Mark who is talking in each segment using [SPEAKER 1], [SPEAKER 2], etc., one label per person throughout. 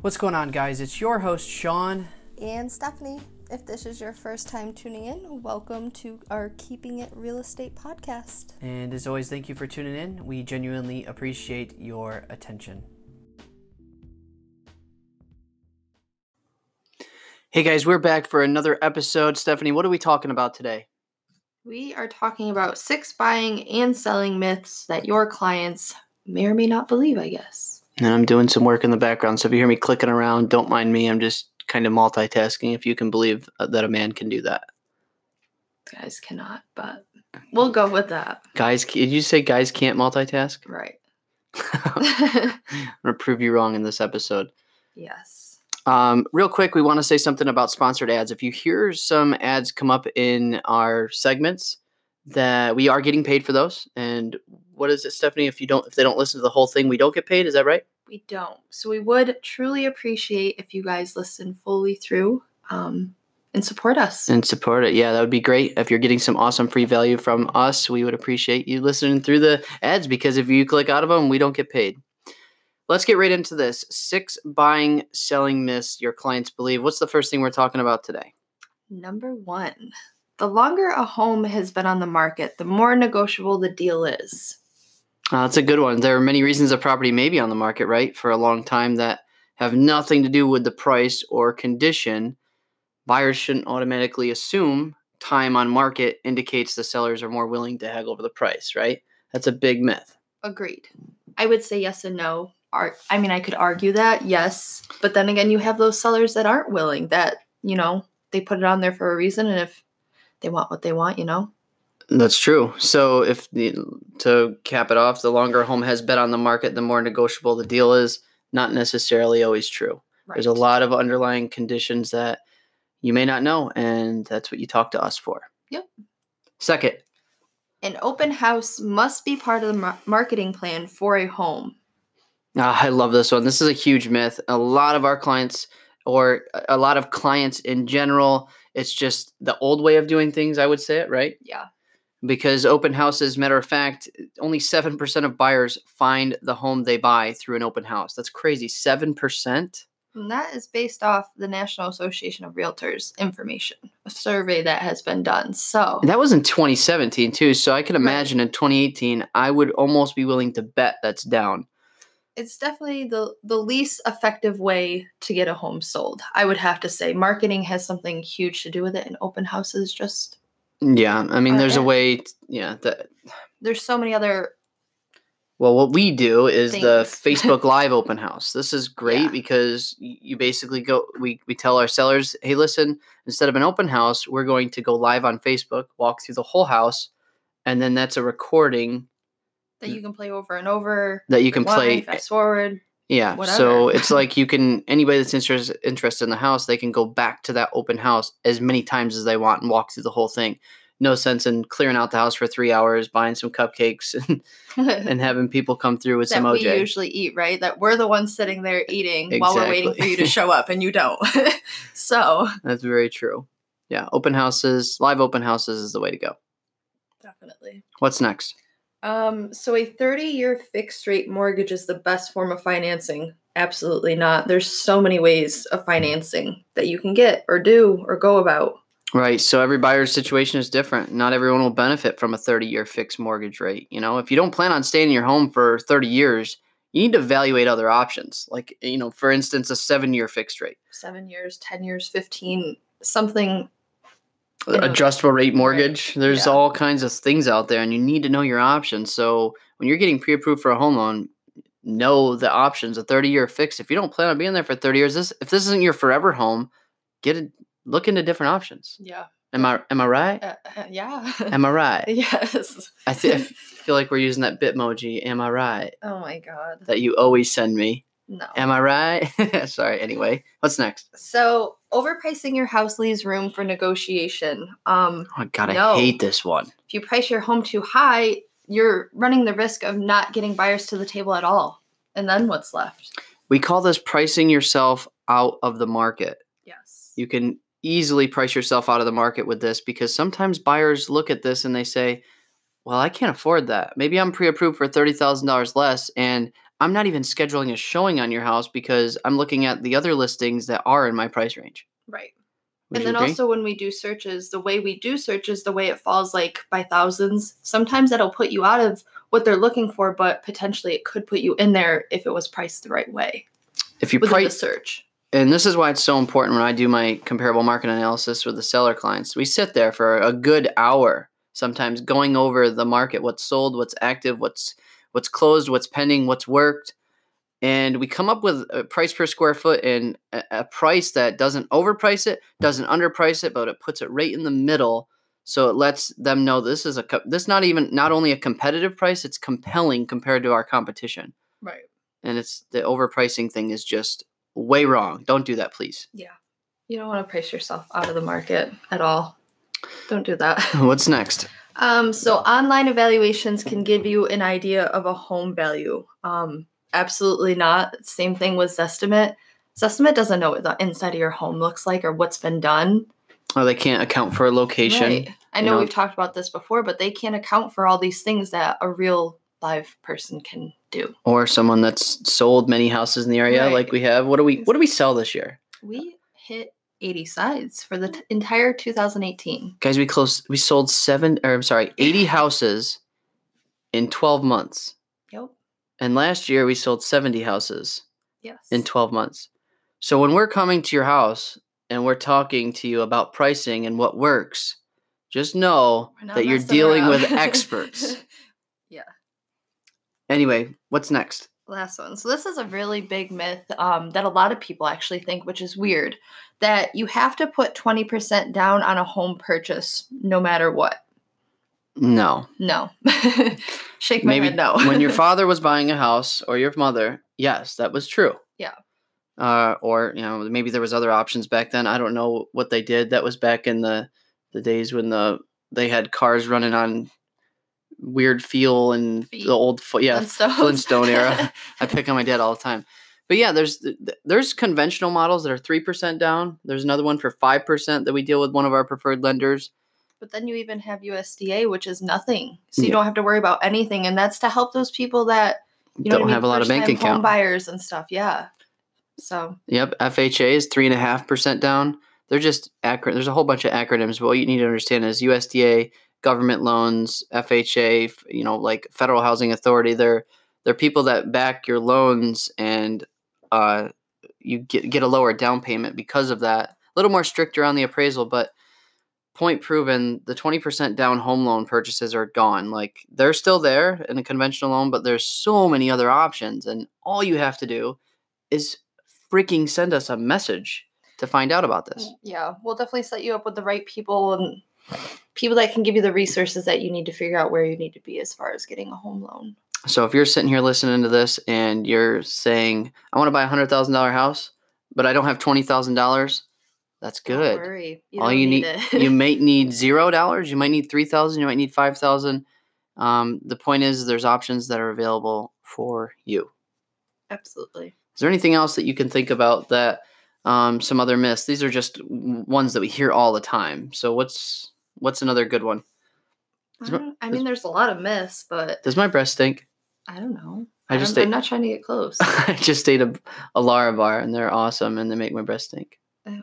[SPEAKER 1] What's going on, guys? It's your host, Shawn.
[SPEAKER 2] And Stephanie, if this is your first time tuning in, welcome to our Keeping It Real Estate podcast.
[SPEAKER 1] And as always, thank you for tuning in. We genuinely appreciate your attention. Hey, guys, we're back for another episode. Stephanie, what are we talking about today?
[SPEAKER 2] We are talking about six buying and selling myths that your clients may or may not believe, I guess.
[SPEAKER 1] And I'm doing some work in the background, so if you hear me clicking around, don't mind me. I'm just kind of multitasking if you can believe uh, that a man can do that.
[SPEAKER 2] Guys cannot, but we'll go with that.
[SPEAKER 1] Guys, did you say guys can't multitask?
[SPEAKER 2] Right.
[SPEAKER 1] I'm going to prove you wrong in this episode.
[SPEAKER 2] yes.
[SPEAKER 1] Um, real quick, we want to say something about sponsored ads. If you hear some ads come up in our segments, that we are getting paid for those. And what is it, Stephanie? If you don't, if they don't listen to the whole thing, we don't get paid. Is that right?
[SPEAKER 2] We don't. So we would truly appreciate if you guys listen fully through um, and support us.
[SPEAKER 1] And support it. Yeah, that would be great. If you're getting some awesome free value from us, we would appreciate you listening through the ads because if you click out of them, we don't get paid. Let's get right into this. Six buying, selling myths your clients believe. What's the first thing we're talking about today?
[SPEAKER 2] Number one, the longer a home has been on the market, the more negotiable the deal is.
[SPEAKER 1] Uh, that's a good one. There are many reasons a property may be on the market, right, for a long time that have nothing to do with the price or condition. Buyers shouldn't automatically assume time on market indicates the sellers are more willing to haggle over the price, right? That's a big myth.
[SPEAKER 2] Agreed. I would say yes and no. I mean, I could argue that, yes. But then again, you have those sellers that aren't willing, that, you know, they put it on there for a reason. And if they want what they want, you know,
[SPEAKER 1] That's true. So if the to cap it off, the longer a home has been on the market, the more negotiable the deal is. Not necessarily always true.
[SPEAKER 2] right.
[SPEAKER 1] There's a lot of underlying conditions that you may not know, and that's what you talk to us for.
[SPEAKER 2] Yep.
[SPEAKER 1] Second,
[SPEAKER 2] An open house must be part of the marketing plan for a home.
[SPEAKER 1] Ah, I love this one. This is a huge myth. A lot of our clients, or a lot of clients in general, it's just the old way of doing things. I would say it right
[SPEAKER 2] Yeah.
[SPEAKER 1] Because open houses. Matter of fact, only seven percent of buyers find the home they buy through an open house. That's crazy. Seven percent.
[SPEAKER 2] And that is based off the National Association of Realtors information, a survey that has been done. So,
[SPEAKER 1] That was in 2017 too. So I can
[SPEAKER 2] Right.
[SPEAKER 1] imagine in 2018, I would almost be willing to bet that's down.
[SPEAKER 2] it's definitely the the least effective way to get a home sold. I would have to say marketing has something huge to do with it and open houses just
[SPEAKER 1] Yeah, I mean,
[SPEAKER 2] Uh,
[SPEAKER 1] there's a way. t- yeah, that
[SPEAKER 2] there's so many other
[SPEAKER 1] Well, what we do is the Facebook Live open house. This is great
[SPEAKER 2] Yeah.
[SPEAKER 1] because you basically go. We we tell our sellers, hey, listen, instead of an open house, we're going to go live on Facebook, walk through the whole house, and then that's a recording
[SPEAKER 2] that you can play over and over.
[SPEAKER 1] that you can play.
[SPEAKER 2] fast forward.
[SPEAKER 1] Yeah, so it's like you can anybody that's interested interested in the house, they can go back to that open house as many times as they want and walk through the whole thing. No sense in clearing out the house for three hours, buying some cupcakes, and, and having people come through with
[SPEAKER 2] that
[SPEAKER 1] some
[SPEAKER 2] we usually eat, right? That we're the ones sitting there eating while we're waiting for you to show up and you don't. so
[SPEAKER 1] That's very true. Yeah, open houses, live open houses is the way to go.
[SPEAKER 2] definitely.
[SPEAKER 1] What's next?
[SPEAKER 2] Um, so a 30 year fixed rate mortgage is the best form of financing. Absolutely not. There's so many ways of financing that you can get or do or go about.
[SPEAKER 1] Right. So every buyer's situation is different. Not everyone will benefit from a 30 year fixed mortgage rate. You know, if you don't plan on staying in your home for 30 years, you need to evaluate other options. Like, you know, for instance, a seven year fixed rate,
[SPEAKER 2] Seven years, 10 years, 15, something. You know,
[SPEAKER 1] adjustable rate mortgage. There's
[SPEAKER 2] Yeah.
[SPEAKER 1] all kinds of things out there, and you need to know your options. So when you're getting pre approved for a home loan, know the options. A 30 year fix. If you don't plan on being there for 30 years, this if this isn't your forever home, get it. Look into different options.
[SPEAKER 2] Yeah.
[SPEAKER 1] Am I am I right?
[SPEAKER 2] Uh, uh, yeah.
[SPEAKER 1] Am I right?
[SPEAKER 2] yes.
[SPEAKER 1] I, th- I feel like we're using that Bitmoji. Am I right?
[SPEAKER 2] Oh my God.
[SPEAKER 1] That you always send me.
[SPEAKER 2] No.
[SPEAKER 1] Am I right? Sorry. Anyway, what's next?
[SPEAKER 2] So overpricing your house leaves room for negotiation. Um,
[SPEAKER 1] Oh God, I
[SPEAKER 2] No.
[SPEAKER 1] hate this one.
[SPEAKER 2] if you price your home too high, you're running the risk of not getting buyers to the table at all. And then what's left?
[SPEAKER 1] We call this pricing yourself out of the market.
[SPEAKER 2] Yes.
[SPEAKER 1] You can easily price yourself out of the market with this because sometimes buyers look at this and they say, "Well, I can't afford that. Maybe I'm pre-approved for thirty thousand dollars less, and I'm not even scheduling a showing on your house because I'm looking at the other listings that are in my price range.
[SPEAKER 2] Right.
[SPEAKER 1] Would
[SPEAKER 2] and then
[SPEAKER 1] agree?
[SPEAKER 2] also when we do searches, the way we do searches, the way it falls like by thousands, sometimes that'll put you out of what they're looking for, but potentially it could put you in there if it was priced the right way
[SPEAKER 1] if you
[SPEAKER 2] within the
[SPEAKER 1] price,
[SPEAKER 2] search.
[SPEAKER 1] and this is why it's so important when I do my comparable market analysis with the seller clients. We sit there for a good hour, sometimes going over the market, what's sold, what's active, what's what's closed, what's pending, what's worked, and we come up with a price per square foot and a, price that doesn't overprice it, doesn't underprice it, but it puts it right in the middle. So it lets them know this is a this not even not only a competitive price, it's compelling compared to our competition.
[SPEAKER 2] Right.
[SPEAKER 1] And it's the overpricing thing is just way wrong. Don't do that, please. Yeah.
[SPEAKER 2] You don't want to price yourself out of the market at all. Don't do that.
[SPEAKER 1] What's next?
[SPEAKER 2] Um, so online evaluations can give you an idea of a home value. Um, absolutely not. Same thing with Zestimate. Zestimate doesn't know what the inside of your home looks like or what's been done.
[SPEAKER 1] Oh, they can't account for a location.
[SPEAKER 2] Right. I know,
[SPEAKER 1] know.
[SPEAKER 2] we've talked about this before, but they can't account for all these things that a real live person can do.
[SPEAKER 1] Or someone that's sold many houses in the area,
[SPEAKER 2] Right.
[SPEAKER 1] like we have. What do we What do we sell this year,
[SPEAKER 2] We hit 80 sides for the t- entire 2018.
[SPEAKER 1] guys? We closed. We sold seven, or I'm sorry, eighty houses in twelve months.
[SPEAKER 2] Yep.
[SPEAKER 1] And last year we sold seventy houses
[SPEAKER 2] Yes.
[SPEAKER 1] in twelve months. So when we're coming to your house and we're talking to you about pricing and what works, just know that you're
[SPEAKER 2] messing
[SPEAKER 1] dealing with experts.
[SPEAKER 2] yeah.
[SPEAKER 1] Anyway, what's next?
[SPEAKER 2] Last one. So this is a really big myth um, that a lot of people actually think, which is weird, that you have to put 20% down on a home purchase no matter what.
[SPEAKER 1] No.
[SPEAKER 2] No. Shake my
[SPEAKER 1] Maybe
[SPEAKER 2] head no.
[SPEAKER 1] when your father was buying a house or your mother, yes, that was true.
[SPEAKER 2] Yeah.
[SPEAKER 1] Uh, or you know maybe there was other options back then. I don't know what they did. That was back in the the days when the they had cars running on weird feel and
[SPEAKER 2] Feet.
[SPEAKER 1] the old fo- yeah
[SPEAKER 2] Flintstones.
[SPEAKER 1] Flintstone era. I pick on my dad all the time. But yeah, there's there's conventional models that are three percent down. There's another one for five percent that we deal with one of our preferred lenders.
[SPEAKER 2] But then you even have USDA, which is nothing. So you
[SPEAKER 1] Yeah.
[SPEAKER 2] don't have to worry about anything. And that's to help those people that you know
[SPEAKER 1] don't
[SPEAKER 2] I mean,
[SPEAKER 1] have a lot of bank account.
[SPEAKER 2] buyers and stuff. Yeah. So
[SPEAKER 1] Yep, FHA is three and a half percent down. They're just acro- There's a whole bunch of acronyms, but what you need to understand is USDA, government loans, FHA, you know, like Federal Housing Authority. They're they're people that back your loans, and uh, you get get a lower down payment because of that. A little more stricter on the appraisal, but point proven. The twenty percent down home loan purchases are gone. Like they're still there in a conventional loan, but there's so many other options, and all you have to do is freaking send us a message to find out about this.
[SPEAKER 2] yeah, we'll definitely set you up with the right people and people that can give you the resources that you need to figure out where you need to be as far as getting a home loan.
[SPEAKER 1] So if you're sitting here listening to this and you're saying, I want to buy a hundred thousand dollar house, but I don't have twenty thousand dollars, that's
[SPEAKER 2] Don't
[SPEAKER 1] good.
[SPEAKER 2] worry. You
[SPEAKER 1] All you
[SPEAKER 2] need,
[SPEAKER 1] need, you might need zero dollars, you might need three thousand, you might need five thousand. Um, the point is, there's options that are available for you.
[SPEAKER 2] Absolutely.
[SPEAKER 1] Is there anything else that you can think about that um, some other myths? These are just ones that we hear all the time. So what's what's another good one?
[SPEAKER 2] I,
[SPEAKER 1] my-
[SPEAKER 2] I mean, there's a lot of myths, but
[SPEAKER 1] Does my breast stink?
[SPEAKER 2] I don't know.
[SPEAKER 1] I just
[SPEAKER 2] I'm,
[SPEAKER 1] ate,
[SPEAKER 2] I'm not trying to get close.
[SPEAKER 1] I just ate a, a Lara bar and they're awesome and they make my breast stink.
[SPEAKER 2] Ew,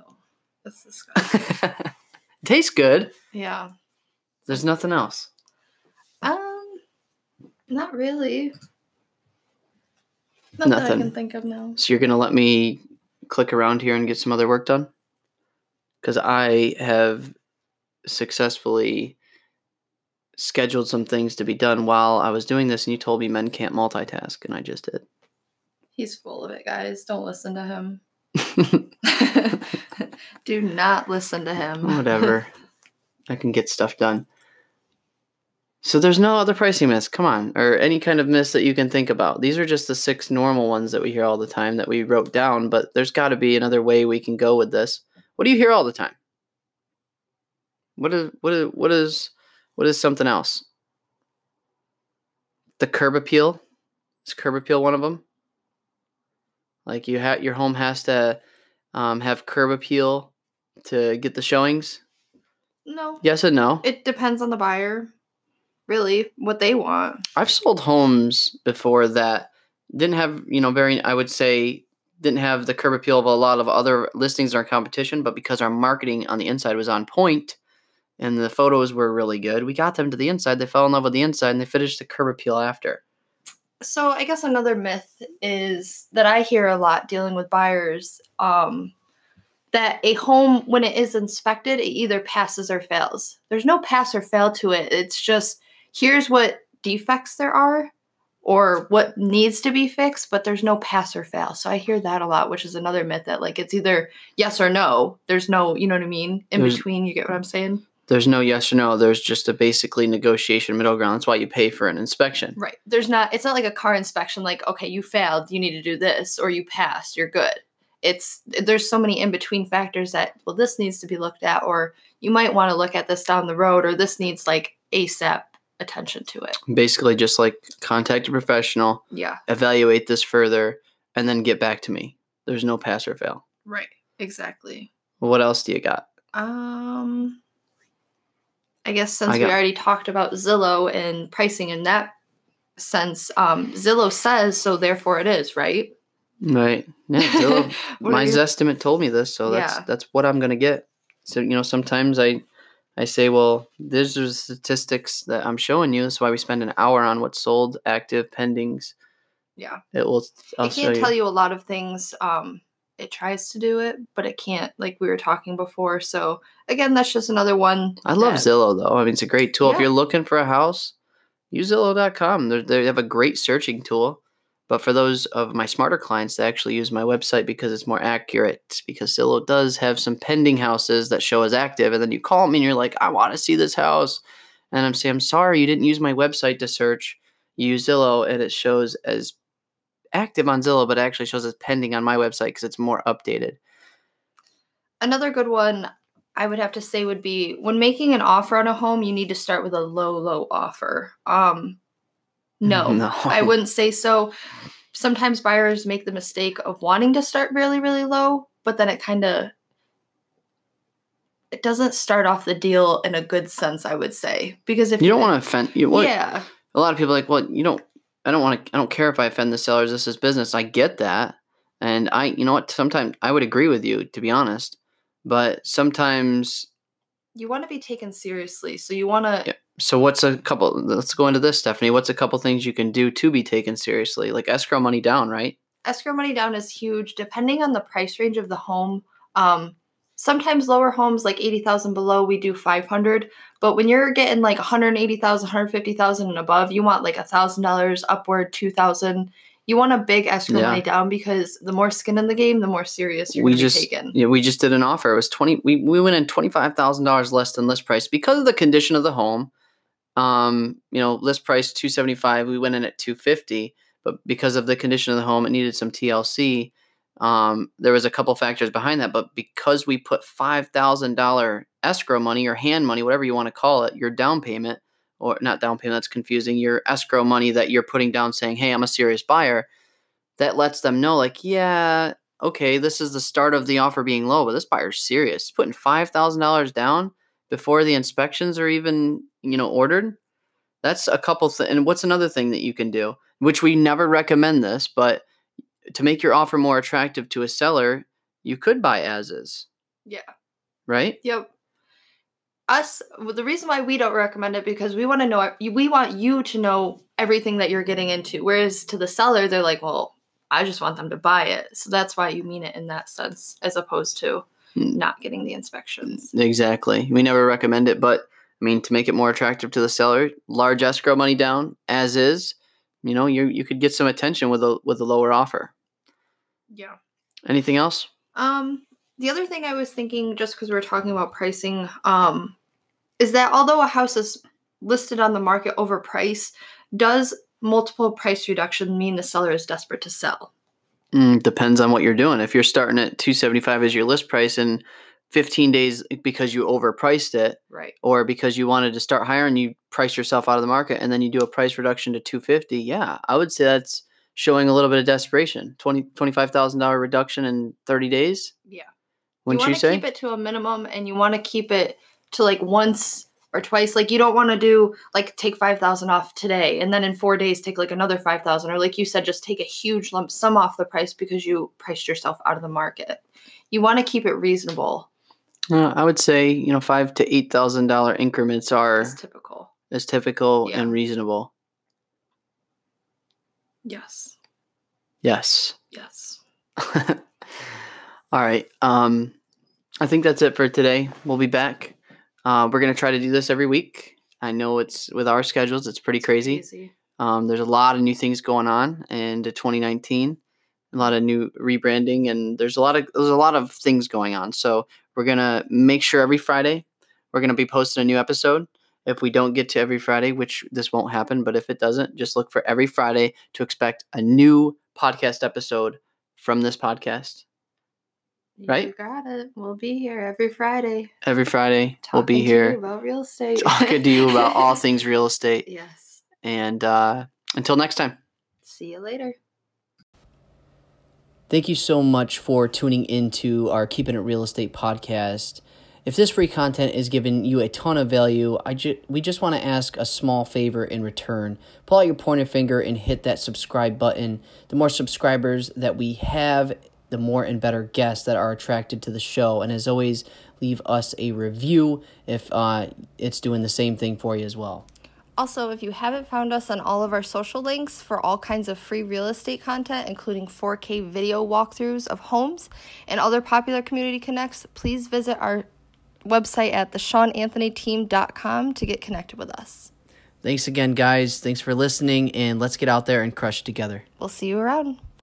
[SPEAKER 2] that's disgusting.
[SPEAKER 1] Tastes good.
[SPEAKER 2] yeah.
[SPEAKER 1] There's nothing else.
[SPEAKER 2] Um, not really. Not that I
[SPEAKER 1] Nothing.
[SPEAKER 2] can think of now.
[SPEAKER 1] So you're gonna let me click around here and get some other work done? Because I have successfully scheduled some things to be done while I was doing this, and you told me men can't multitask, and I just did.
[SPEAKER 2] He's full of it, guys. Don't listen to him. Do not listen to him.
[SPEAKER 1] Whatever. I can get stuff done. So there's no other pricing myths. Come on, or any kind of myths that you can think about. These are just the six normal ones that we hear all the time that we wrote down. But there's got to be another way we can go with this. What do you hear all the time? What is what is what is what is something else? The curb appeal. Is curb appeal one of them? Like you have your home has to um, have curb appeal to get the showings.
[SPEAKER 2] No.
[SPEAKER 1] Yes and no.
[SPEAKER 2] It depends on the buyer. Really, what they want.
[SPEAKER 1] I've sold homes before that didn't have you know very I would say didn't have the curb appeal of a lot of other listings in our competition, but because our marketing on the inside was on point and the photos were really good, we got them to the inside. They fell in love with the inside and they finished the curb appeal after.
[SPEAKER 2] So I guess another myth is that I hear a lot dealing with buyers um, that a home when it is inspected, it either passes or fails. There's no pass or fail to it. It's just here's what defects there are or what needs to be fixed, but there's no pass or fail. So I hear that a lot, which is another myth that like it's either yes or no. There's no, you know what I mean, in
[SPEAKER 1] There's-
[SPEAKER 2] between. You get what I'm saying?
[SPEAKER 1] There's no yes or no. There's just a basically negotiation middle ground. That's why you pay for an inspection.
[SPEAKER 2] Right. There's not. It's not like a car inspection. Like okay, you failed, you need to do this, or you passed, you're good. It's there's so many in between factors that well, this needs to be looked at, or you might want to look at this down the road, or this needs like ASAP attention to it.
[SPEAKER 1] Basically, just like contact a professional,
[SPEAKER 2] Yeah.
[SPEAKER 1] evaluate this further, and then get back to me. There's no pass or fail.
[SPEAKER 2] Right. Exactly.
[SPEAKER 1] What else do you got?
[SPEAKER 2] Um, I guess since
[SPEAKER 1] I
[SPEAKER 2] we already talked about Zillow and pricing in that sense, um, Zillow says so, therefore it is, right?
[SPEAKER 1] Right. Yeah. Zillow, my
[SPEAKER 2] your-
[SPEAKER 1] estimate told me this, so that's
[SPEAKER 2] Yeah.
[SPEAKER 1] that's what I'm gonna get. So you know, sometimes I I say, well, these are the statistics that I'm showing you. That's why we spend an hour on what's sold, active, pendings.
[SPEAKER 2] yeah.
[SPEAKER 1] It will. I'll
[SPEAKER 2] it can't
[SPEAKER 1] you.
[SPEAKER 2] tell you a lot of things. Um, it tries to do it, but it can't, like we were talking before. So again, that's just another one.
[SPEAKER 1] I love
[SPEAKER 2] that-
[SPEAKER 1] Zillow though. I mean, it's a great tool. If you're looking for a house, use Zillow.com. They're, they have a great searching tool. But for those of my smarter clients, they actually use my website because it's more accurate. Because Zillow does have some pending houses that show as active, and then you call me and you're like, "I want to see this house," and I'm saying, "I'm sorry, you didn't use my website to search. You use Zillow, and it shows as active on Zillow, but it actually shows as pending on my website because it's more updated."
[SPEAKER 2] Another good one I would have to say would be when making an offer on a home, you need to start with a low, low offer. Um, no,
[SPEAKER 1] No.
[SPEAKER 2] I wouldn't say so. Sometimes buyers make the mistake of wanting to start really, really low, but then it kind of it doesn't start off the deal in a good sense. I would say because if
[SPEAKER 1] You don't want to offend. You, what,
[SPEAKER 2] yeah,
[SPEAKER 1] a lot of people are like, well, you don't. I don't want to. I don't care if I offend the sellers. This is business. I get that, and I, you know what? Sometimes I would agree with you, to be honest. But sometimes,
[SPEAKER 2] you want to be taken seriously, so you want to.
[SPEAKER 1] Yeah. so what's a couple? Let's go into this, Stephanie. What's a couple things you can do to be taken seriously, like escrow money down, right?
[SPEAKER 2] escrow money down is huge depending on the price range of the home um sometimes lower homes like 80000 below we do 500 but when you're getting like 180000 150000 and above you want like a thousand dollars upward 2000 you want a big escrow
[SPEAKER 1] Yeah.
[SPEAKER 2] money down because the more skin in the game the more serious you're
[SPEAKER 1] we
[SPEAKER 2] going to
[SPEAKER 1] just,
[SPEAKER 2] be taken
[SPEAKER 1] yeah, we just did an offer. It was twenty. We we went in twenty five thousand dollars less than list price because of the condition of the home. Um, you know, list price two seventy five. We went in at two fifty, but because of the condition of the home, it needed some TLC. Um, there was a couple factors behind that, but because we put five thousand dollar escrow money or hand money, whatever you want to call it, your down payment or not down payment, that's confusing. Your escrow money that you're putting down, saying, "Hey, I'm a serious buyer." That lets them know, like, yeah, okay, this is the start of the offer being low, but this buyer's serious. Putting five thousand dollars down before the inspections are even, you know, ordered. That's a couple. Th- and what's another thing that you can do, which we never recommend this, but to make your offer more attractive to a seller, you could buy as is,
[SPEAKER 2] yeah
[SPEAKER 1] right?
[SPEAKER 2] Yep. Us, well, the reason why we don't recommend it because we want to know, we want you to know everything that you're getting into. Whereas to the seller, they're like, well, I just want them to buy it. So that's why you mean it in that sense, as opposed to
[SPEAKER 1] Mm.
[SPEAKER 2] not getting the inspections.
[SPEAKER 1] Exactly. We never recommend it, but I mean, to make it more attractive to the seller, large escrow money down as is. You know, you you could get some attention with a with a lower offer.
[SPEAKER 2] Yeah.
[SPEAKER 1] Anything else?
[SPEAKER 2] Um, the other thing I was thinking, just because we are talking about pricing, um, is that although a house is listed on the market overpriced, does multiple price reduction mean the seller is desperate to sell?
[SPEAKER 1] Mm, depends on what you're doing. If you're starting at 275 as your list price in 15 days because you overpriced it
[SPEAKER 2] Right.
[SPEAKER 1] or because you wanted to start higher and you price yourself out of the market and then you do a price reduction to 250, yeah, I would say that's showing a little bit of desperation. 20 $25,000 reduction in 30 days,
[SPEAKER 2] Yeah.
[SPEAKER 1] wouldn't
[SPEAKER 2] you
[SPEAKER 1] you,
[SPEAKER 2] want to
[SPEAKER 1] say?
[SPEAKER 2] keep it to a minimum and you want to keep it to like once or twice. Like you don't want to do like take 5000 off today and then in 4 days take like another 5000 or like you said just take a huge lump sum off the price because you priced yourself out of the market. You want to keep it reasonable.
[SPEAKER 1] Uh, I would say you know five to eight thousand dollar increments are
[SPEAKER 2] typical.
[SPEAKER 1] is typical
[SPEAKER 2] Yeah.
[SPEAKER 1] and reasonable.
[SPEAKER 2] Yes.
[SPEAKER 1] Yes.
[SPEAKER 2] Yes.
[SPEAKER 1] All right. Um, I think that's it for today. We'll be back. Uh, we're gonna try to do this every week. I know it's with our schedules, it's pretty crazy.
[SPEAKER 2] Crazy.
[SPEAKER 1] Um, there's a lot of new things going on into 2019, a lot of new rebranding, and there's a lot of there's a lot of things going on. So we're gonna make sure every Friday we're gonna be posting a new episode. If we don't get to every Friday, which this won't happen, but if it doesn't, just look for every Friday to expect a new podcast episode from this podcast. Right?
[SPEAKER 2] You got it. We'll be here every Friday.
[SPEAKER 1] Every Friday we'll be
[SPEAKER 2] talking to you
[SPEAKER 1] here
[SPEAKER 2] about real estate.
[SPEAKER 1] talking to you about all things real estate.
[SPEAKER 2] Yes.
[SPEAKER 1] And uh, until next time.
[SPEAKER 2] See you later.
[SPEAKER 1] Thank you so much for tuning into our Keeping It Real Estate podcast. If this free content is giving you a ton of value, I ju- we just want to ask a small favor in return. Pull out your pointer finger and hit that subscribe button. The more subscribers that we have, the more and better guests that are attracted to the show. And as always, leave us a review if uh, it's doing the same thing for you as well.
[SPEAKER 2] Also, if you haven't found us on all of our social links for all kinds of free real estate content, including 4K video walkthroughs of homes and other popular community connects, please visit our website at theshawnanthonyteam.com to get connected with us.
[SPEAKER 1] Thanks again, guys. Thanks for listening, and let's get out there and crush together.
[SPEAKER 2] We'll see you around.